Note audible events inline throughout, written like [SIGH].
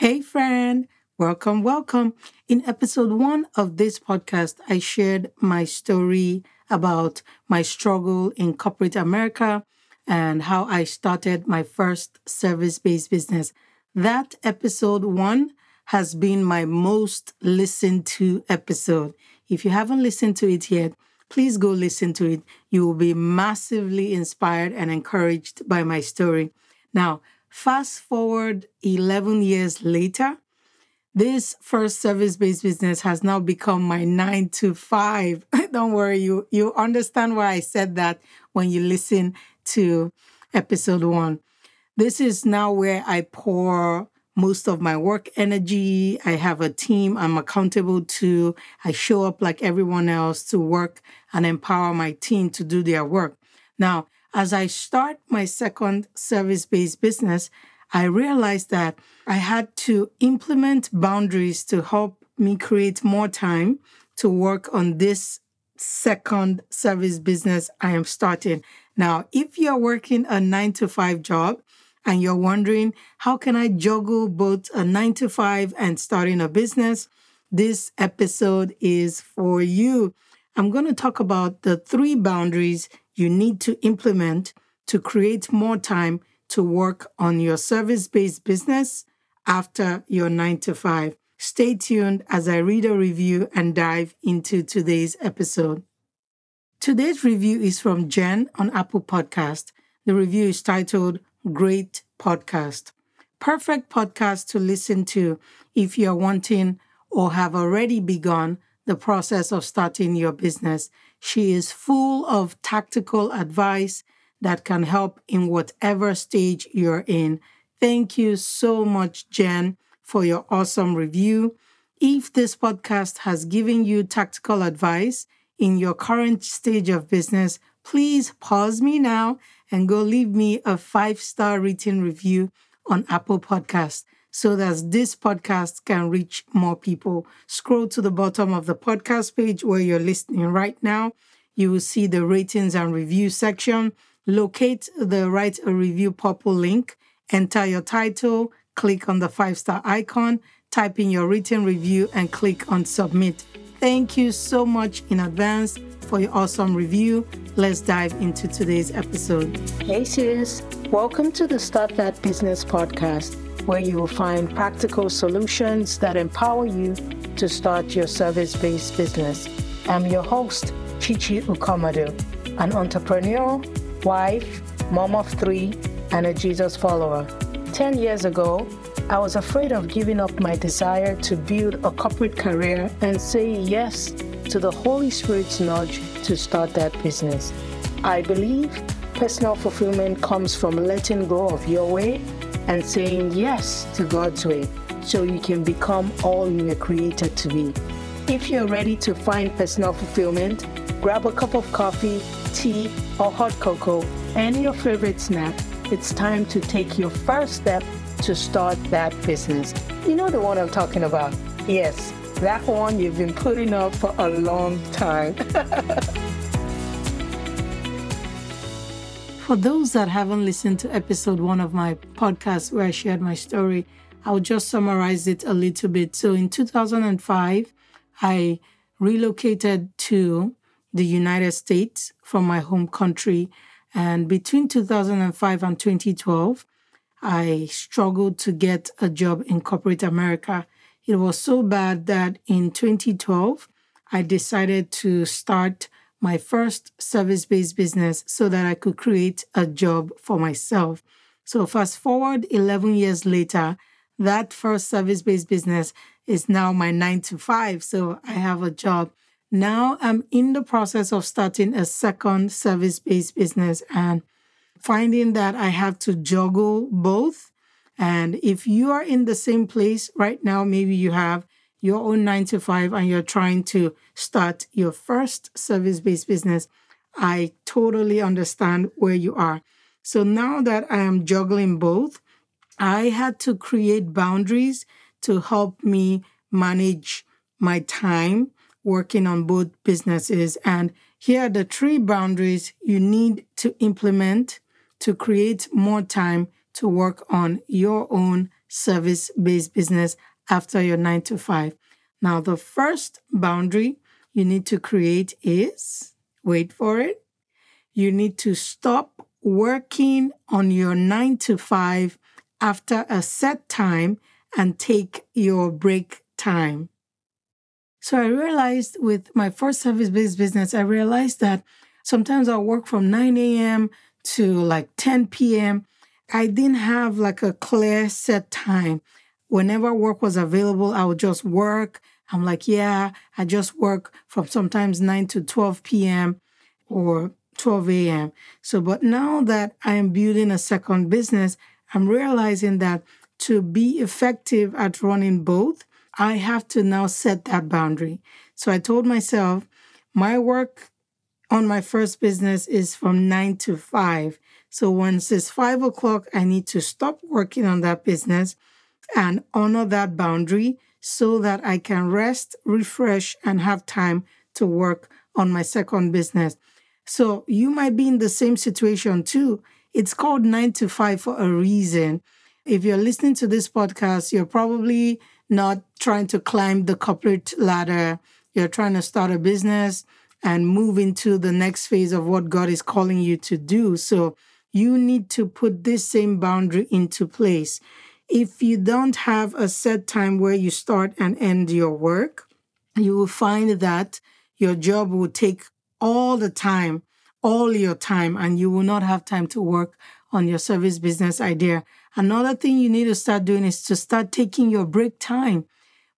Hey, friend. Welcome, welcome. In episode one of this podcast, I shared my story about my struggle in corporate America and how I started my first service based business. That episode one has been my most listened to episode. If you haven't listened to it yet, please go listen to it. You will be massively inspired and encouraged by my story. Now, fast forward 11 years later, this first service based business has now become my nine to five. [LAUGHS] Don't worry, you, you understand why I said that when you listen to episode one. This is now where I pour most of my work energy. I have a team I'm accountable to. I show up like everyone else to work and empower my team to do their work. Now, as I start my second service based business, I realized that I had to implement boundaries to help me create more time to work on this second service business I am starting. Now, if you're working a nine to five job and you're wondering, how can I juggle both a nine to five and starting a business? This episode is for you. I'm going to talk about the three boundaries you need to implement to create more time to work on your service based business after your nine to five. Stay tuned as I read a review and dive into today's episode. Today's review is from Jen on Apple Podcast. The review is titled Great Podcast. Perfect podcast to listen to if you're wanting or have already begun the process of starting your business. She is full of tactical advice that can help in whatever stage you're in. Thank you so much, Jen, for your awesome review. If this podcast has given you tactical advice in your current stage of business, please pause me now and go leave me a five star written review on Apple Podcast so that this podcast can reach more people. Scroll to the bottom of the podcast page where you're listening right now. You will see the ratings and review section locate the Write a Review purple link, enter your title, click on the five star icon, type in your written review, and click on Submit. Thank you so much in advance for your awesome review. Let's dive into today's episode. Hey, sis. Welcome to the Start That Business podcast, where you will find practical solutions that empower you to start your service based business. I'm your host, Chichi Ukomadu, an entrepreneur wife, mom of three, and a Jesus follower. Ten years ago, I was afraid of giving up my desire to build a corporate career and say yes to the Holy Spirit's nudge to start that business. I believe personal fulfillment comes from letting go of your way and saying yes to God's way so you can become all you were created to be. If you're ready to find personal fulfillment, grab a cup of coffee tea, or hot cocoa, and your favorite snack, it's time to take your first step to start that business. You know the one I'm talking about? Yes, that one you've been putting up for a long time. [LAUGHS] for those that haven't listened to episode one of my podcast where I shared my story, I'll just summarize it a little bit. So in 2005, I relocated to the United States from my home country. And between 2005 and 2012, I struggled to get a job in corporate America. It was so bad that in 2012, I decided to start my first service based business so that I could create a job for myself. So, fast forward 11 years later, that first service based business is now my nine to five. So, I have a job now I'm in the process of starting a second service based business and finding that I have to juggle both. And if you are in the same place right now, maybe you have your own nine to five and you're trying to start your first service based business, I totally understand where you are. So now that I am juggling both, I had to create boundaries to help me manage my time working on both businesses. And here are the three boundaries you need to implement to create more time to work on your own service based business after your nine to five. Now, the first boundary you need to create is wait for it. You need to stop working on your nine to five after a set time and take your break time. So I realized with my first service based business, I realized that sometimes I'll work from 9 a.m. to like 10 p.m. I didn't have like a clear set time. Whenever work was available, I would just work. I'm like, yeah, I just work from sometimes 9 to 12 p.m. or 12 a.m. So, but now that I am building a second business, I'm realizing that to be effective at running both, I have to now set that boundary. So I told myself, my work on my first business is from nine to five. So once it's five o'clock, I need to stop working on that business and honor that boundary so that I can rest, refresh, and have time to work on my second business. So you might be in the same situation too. It's called nine to five for a reason. If you're listening to this podcast, you're probably not trying to climb the corporate ladder. You're trying to start a business and move into the next phase of what God is calling you to do. So you need to put this same boundary into place. If you don't have a set time where you start and end your work, you will find that your job will take all the time, all your time, and you will not have time to work on your service business idea. Another thing you need to start doing is to start taking your break time.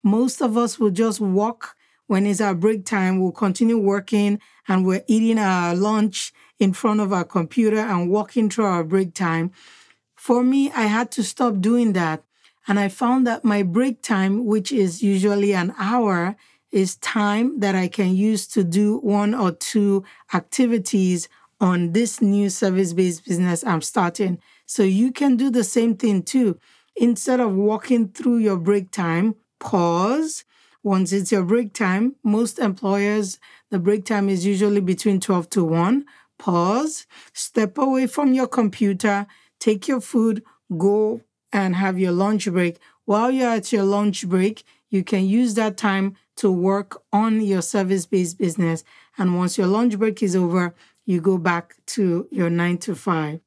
Most of us will just walk when it's our break time. We'll continue working and we're eating our lunch in front of our computer and walking through our break time. For me, I had to stop doing that. And I found that my break time, which is usually an hour, is time that I can use to do one or two activities on this new service based business I'm starting. So you can do the same thing too. Instead of walking through your break time, pause. Once it's your break time, most employers, the break time is usually between 12 to 1. Pause, step away from your computer, take your food, go and have your lunch break. While you're at your lunch break, you can use that time to work on your service based business. And once your lunch break is over, you go back to your nine to five.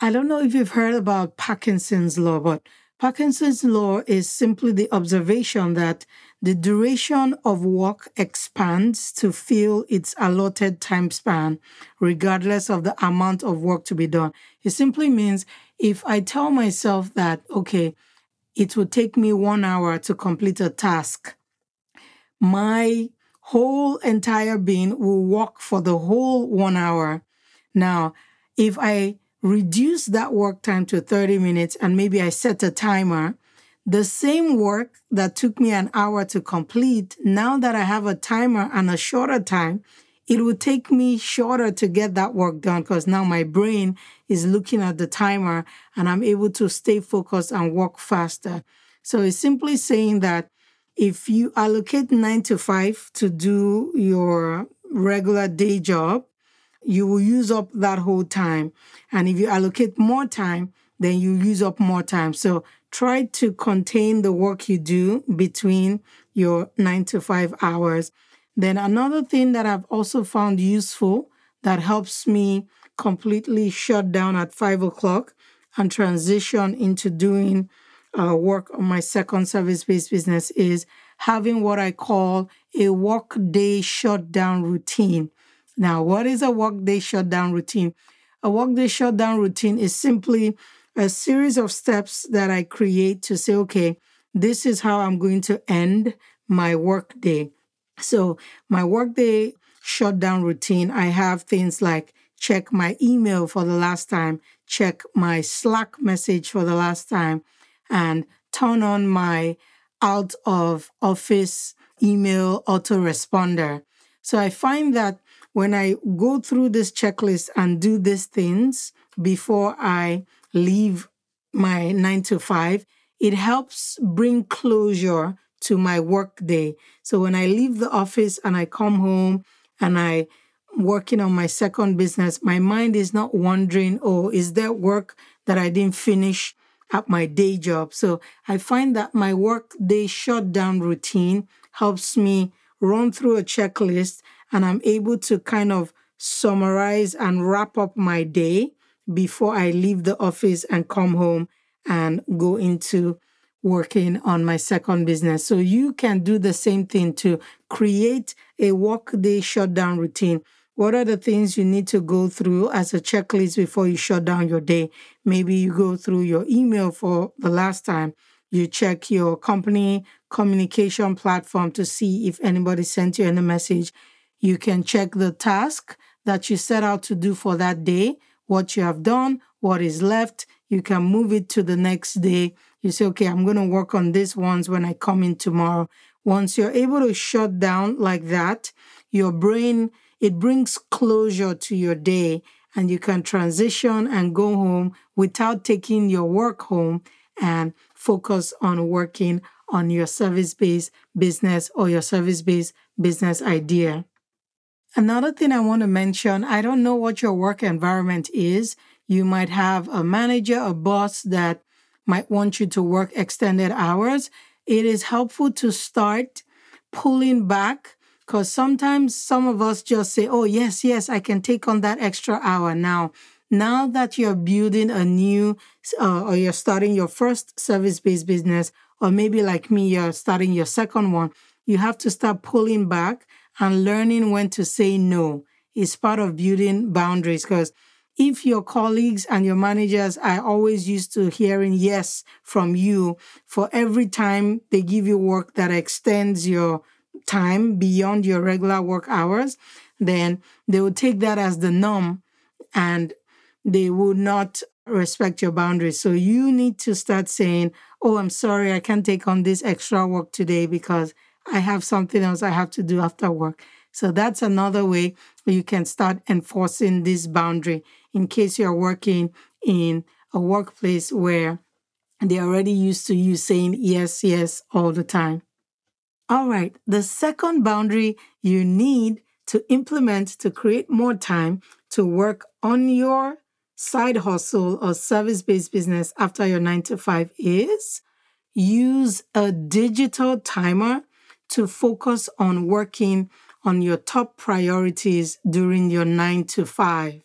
I don't know if you've heard about Parkinson's law, but Parkinson's law is simply the observation that the duration of work expands to fill its allotted time span, regardless of the amount of work to be done. It simply means if I tell myself that, okay, it will take me one hour to complete a task, my whole entire being will work for the whole one hour. Now, if I reduce that work time to 30 minutes and maybe I set a timer, the same work that took me an hour to complete, now that I have a timer and a shorter time, it will take me shorter to get that work done because now my brain is looking at the timer and I'm able to stay focused and work faster. So it's simply saying that if you allocate nine to five to do your regular day job, you will use up that whole time. And if you allocate more time, then you use up more time. So try to contain the work you do between your nine to five hours. Then another thing that I've also found useful that helps me completely shut down at five o'clock and transition into doing uh, work on my second service based business is having what I call a work day shutdown routine. Now, what is a work day shutdown routine? A work day shutdown routine is simply a series of steps that I create to say, okay, this is how I'm going to end my work day. So, my workday shutdown routine, I have things like check my email for the last time, check my Slack message for the last time, and turn on my out of office email autoresponder. So I find that when I go through this checklist and do these things before I leave my nine to five, it helps bring closure to my work day. So when I leave the office and I come home and I working on my second business, my mind is not wondering, oh, is there work that I didn't finish at my day job. So I find that my work day shutdown routine helps me run through a checklist and I'm able to kind of summarize and wrap up my day before I leave the office and come home and go into working on my second business. So you can do the same thing to create a work day shutdown routine. What are the things you need to go through as a checklist before you shut down your day? Maybe you go through your email for the last time. You check your company communication platform to see if anybody sent you any message. You can check the task that you set out to do for that day, what you have done, what is left. You can move it to the next day. You say, okay, I'm going to work on this ones when I come in tomorrow. Once you're able to shut down like that, your brain, it brings closure to your day and you can transition and go home without taking your work home and focus on working on your service based business or your service based business idea. Another thing I want to mention I don't know what your work environment is. You might have a manager, a boss that might want you to work extended hours. It is helpful to start pulling back because sometimes some of us just say, oh, yes, yes, I can take on that extra hour now. Now that you're building a new uh, or you're starting your first service based business, or maybe like me, you're starting your second one, you have to start pulling back and learning when to say no is part of building boundaries because if your colleagues and your managers are always used to hearing yes from you for every time they give you work that extends your time beyond your regular work hours, then they will take that as the norm and they will not respect your boundaries. So you need to start saying, Oh, I'm sorry, I can't take on this extra work today because I have something else I have to do after work. So that's another way you can start enforcing this boundary in case you're working in a workplace where they're already used to you saying yes, yes all the time. All right, the second boundary you need to implement to create more time to work on your side hustle or service based business after your nine to five is use a digital timer to focus on working on your top priorities during your nine to five.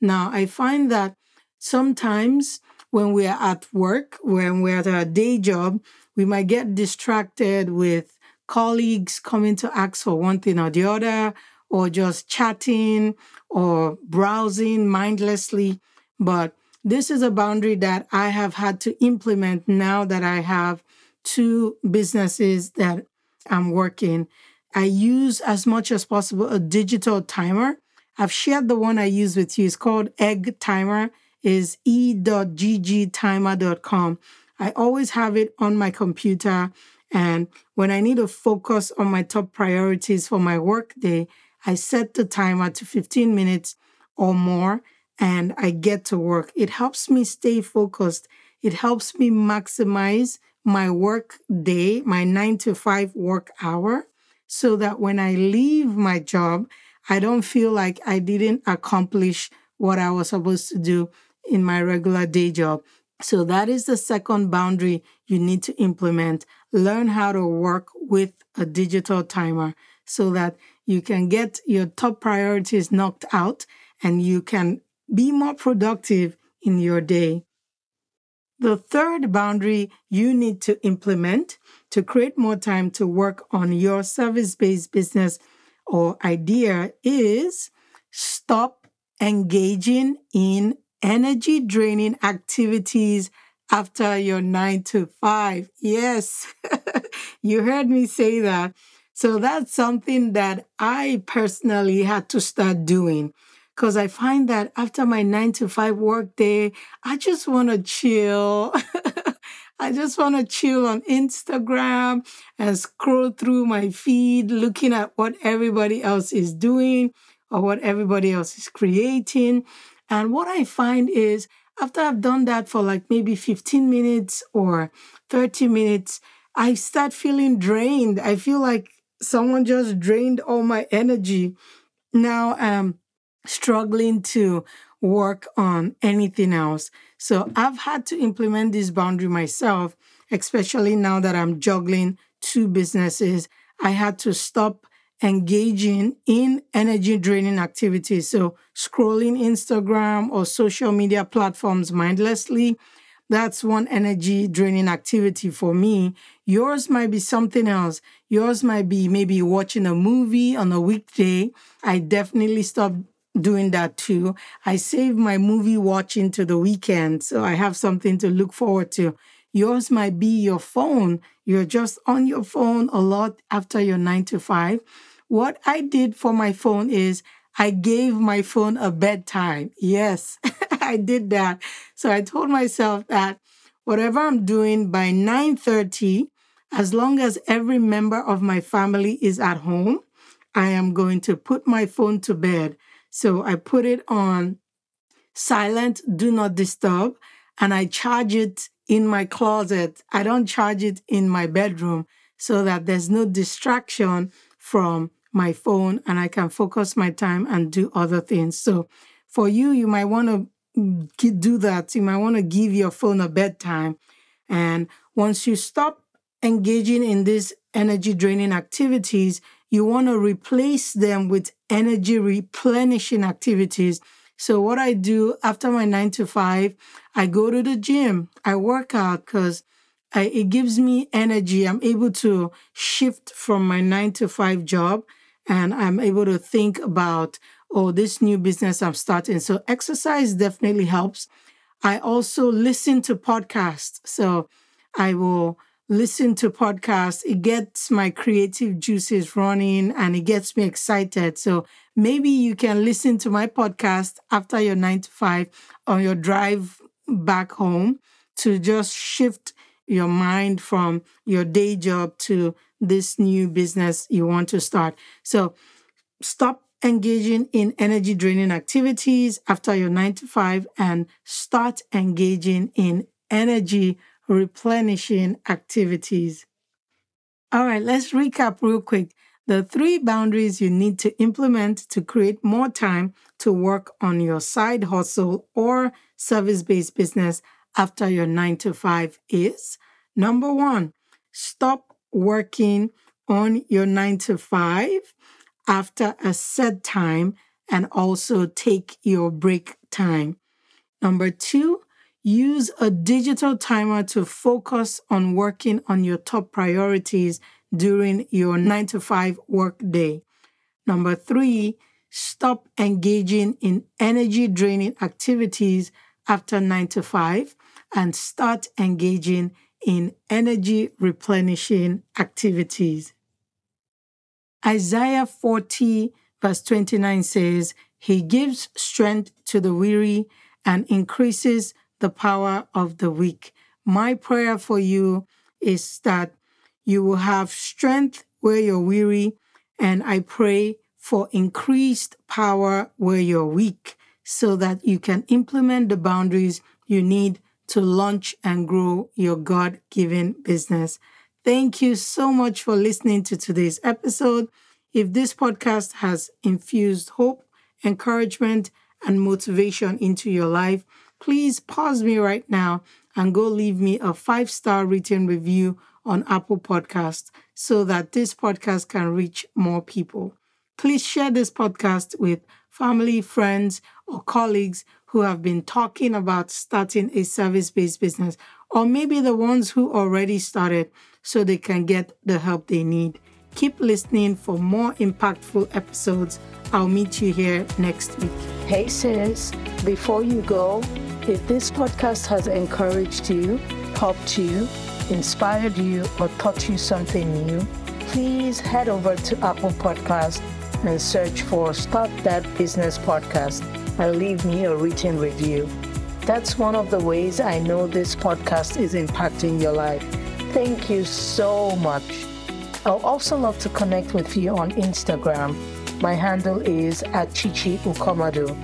Now, I find that sometimes when we're at work, when we're at our day job, we might get distracted with colleagues coming to ask for one thing or the other, or just chatting or browsing mindlessly. But this is a boundary that I have had to implement now that I have two businesses that I'm working. I use as much as possible a digital timer. I've shared the one I use with you. It's called Egg Timer. Is e.ggtimer.com. I always have it on my computer. And when I need to focus on my top priorities for my workday, I set the timer to 15 minutes or more and I get to work. It helps me stay focused. It helps me maximize my work day, my nine to five work hour, so that when I leave my job, I don't feel like I didn't accomplish what I was supposed to do in my regular day job. So that is the second boundary you need to implement. Learn how to work with a digital timer so that you can get your top priorities knocked out and you can be more productive in your day. The third boundary you need to implement to create more time to work on your service based business or idea is stop engaging in energy draining activities after your nine to five. Yes, [LAUGHS] you heard me say that. So that's something that I personally had to start doing because I find that after my nine to five work day, I just want to chill. [LAUGHS] I just want to chill on Instagram and scroll through my feed, looking at what everybody else is doing or what everybody else is creating. And what I find is after I've done that for like maybe 15 minutes or 30 minutes, I start feeling drained. I feel like someone just drained all my energy. Now, um, struggling to work on anything else. So I've had to implement this boundary myself, especially now that I'm juggling two businesses. I had to stop engaging in energy draining activities. So scrolling Instagram or social media platforms mindlessly. That's one energy draining activity for me. Yours might be something else. Yours might be maybe watching a movie on a weekday. I definitely stopped doing that too. I save my movie watching to the weekend, so I have something to look forward to. Yours might be your phone. You're just on your phone a lot after your nine to five. What I did for my phone is I gave my phone a bedtime. Yes, [LAUGHS] I did that. So I told myself that whatever I'm doing by 9:30, as long as every member of my family is at home, I am going to put my phone to bed. So I put it on silent, do not disturb, and I charge it in my closet. I don't charge it in my bedroom so that there's no distraction from my phone and I can focus my time and do other things. So for you, you might want to do that. You might want to give your phone a bedtime. And once you stop engaging in these energy draining activities, you want to replace them with energy replenishing activities. So, what I do after my nine to five, I go to the gym, I work out because it gives me energy. I'm able to shift from my nine to five job and I'm able to think about, oh, this new business I'm starting. So, exercise definitely helps. I also listen to podcasts. So, I will listen to podcasts, it gets my creative juices running and it gets me excited. So maybe you can listen to my podcast after your nine to five on your drive back home to just shift your mind from your day job to this new business you want to start. So stop engaging in energy draining activities after your nine to five and start engaging in energy replenishing activities. All right, let's recap real quick. The three boundaries you need to implement to create more time to work on your side hustle or service based business after your nine to five is number one, stop working on your nine to five after a set time and also take your break time. Number two, Use a digital timer to focus on working on your top priorities during your nine to five work day. Number three, stop engaging in energy draining activities after nine to five and start engaging in energy replenishing activities. Isaiah 40, verse 29 says, He gives strength to the weary and increases the power of the weak. My prayer for you is that you will have strength where you're weary, and I pray for increased power where you're weak so that you can implement the boundaries you need to launch and grow your God given business. Thank you so much for listening to today's episode. If this podcast has infused hope, encouragement, and motivation into your life, please pause me right now and go leave me a five star written review on Apple Podcasts so that this podcast can reach more people. Please share this podcast with family, friends, or colleagues who have been talking about starting a service based business, or maybe the ones who already started so they can get the help they need. Keep listening for more impactful episodes. I'll meet you here next week. Hey, sis, before you go, if this podcast has encouraged you, helped you, inspired you, or taught you something new, please head over to Apple Podcast and search for Start That Business Podcast and leave me a written review. That's one of the ways I know this podcast is impacting your life. Thank you so much. I'll also love to connect with you on Instagram. My handle is at Chichi Ukomadu.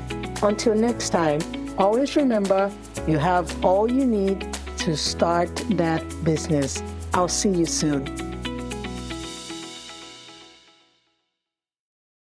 Until next time, Always remember you have all you need to start that business. I'll see you soon.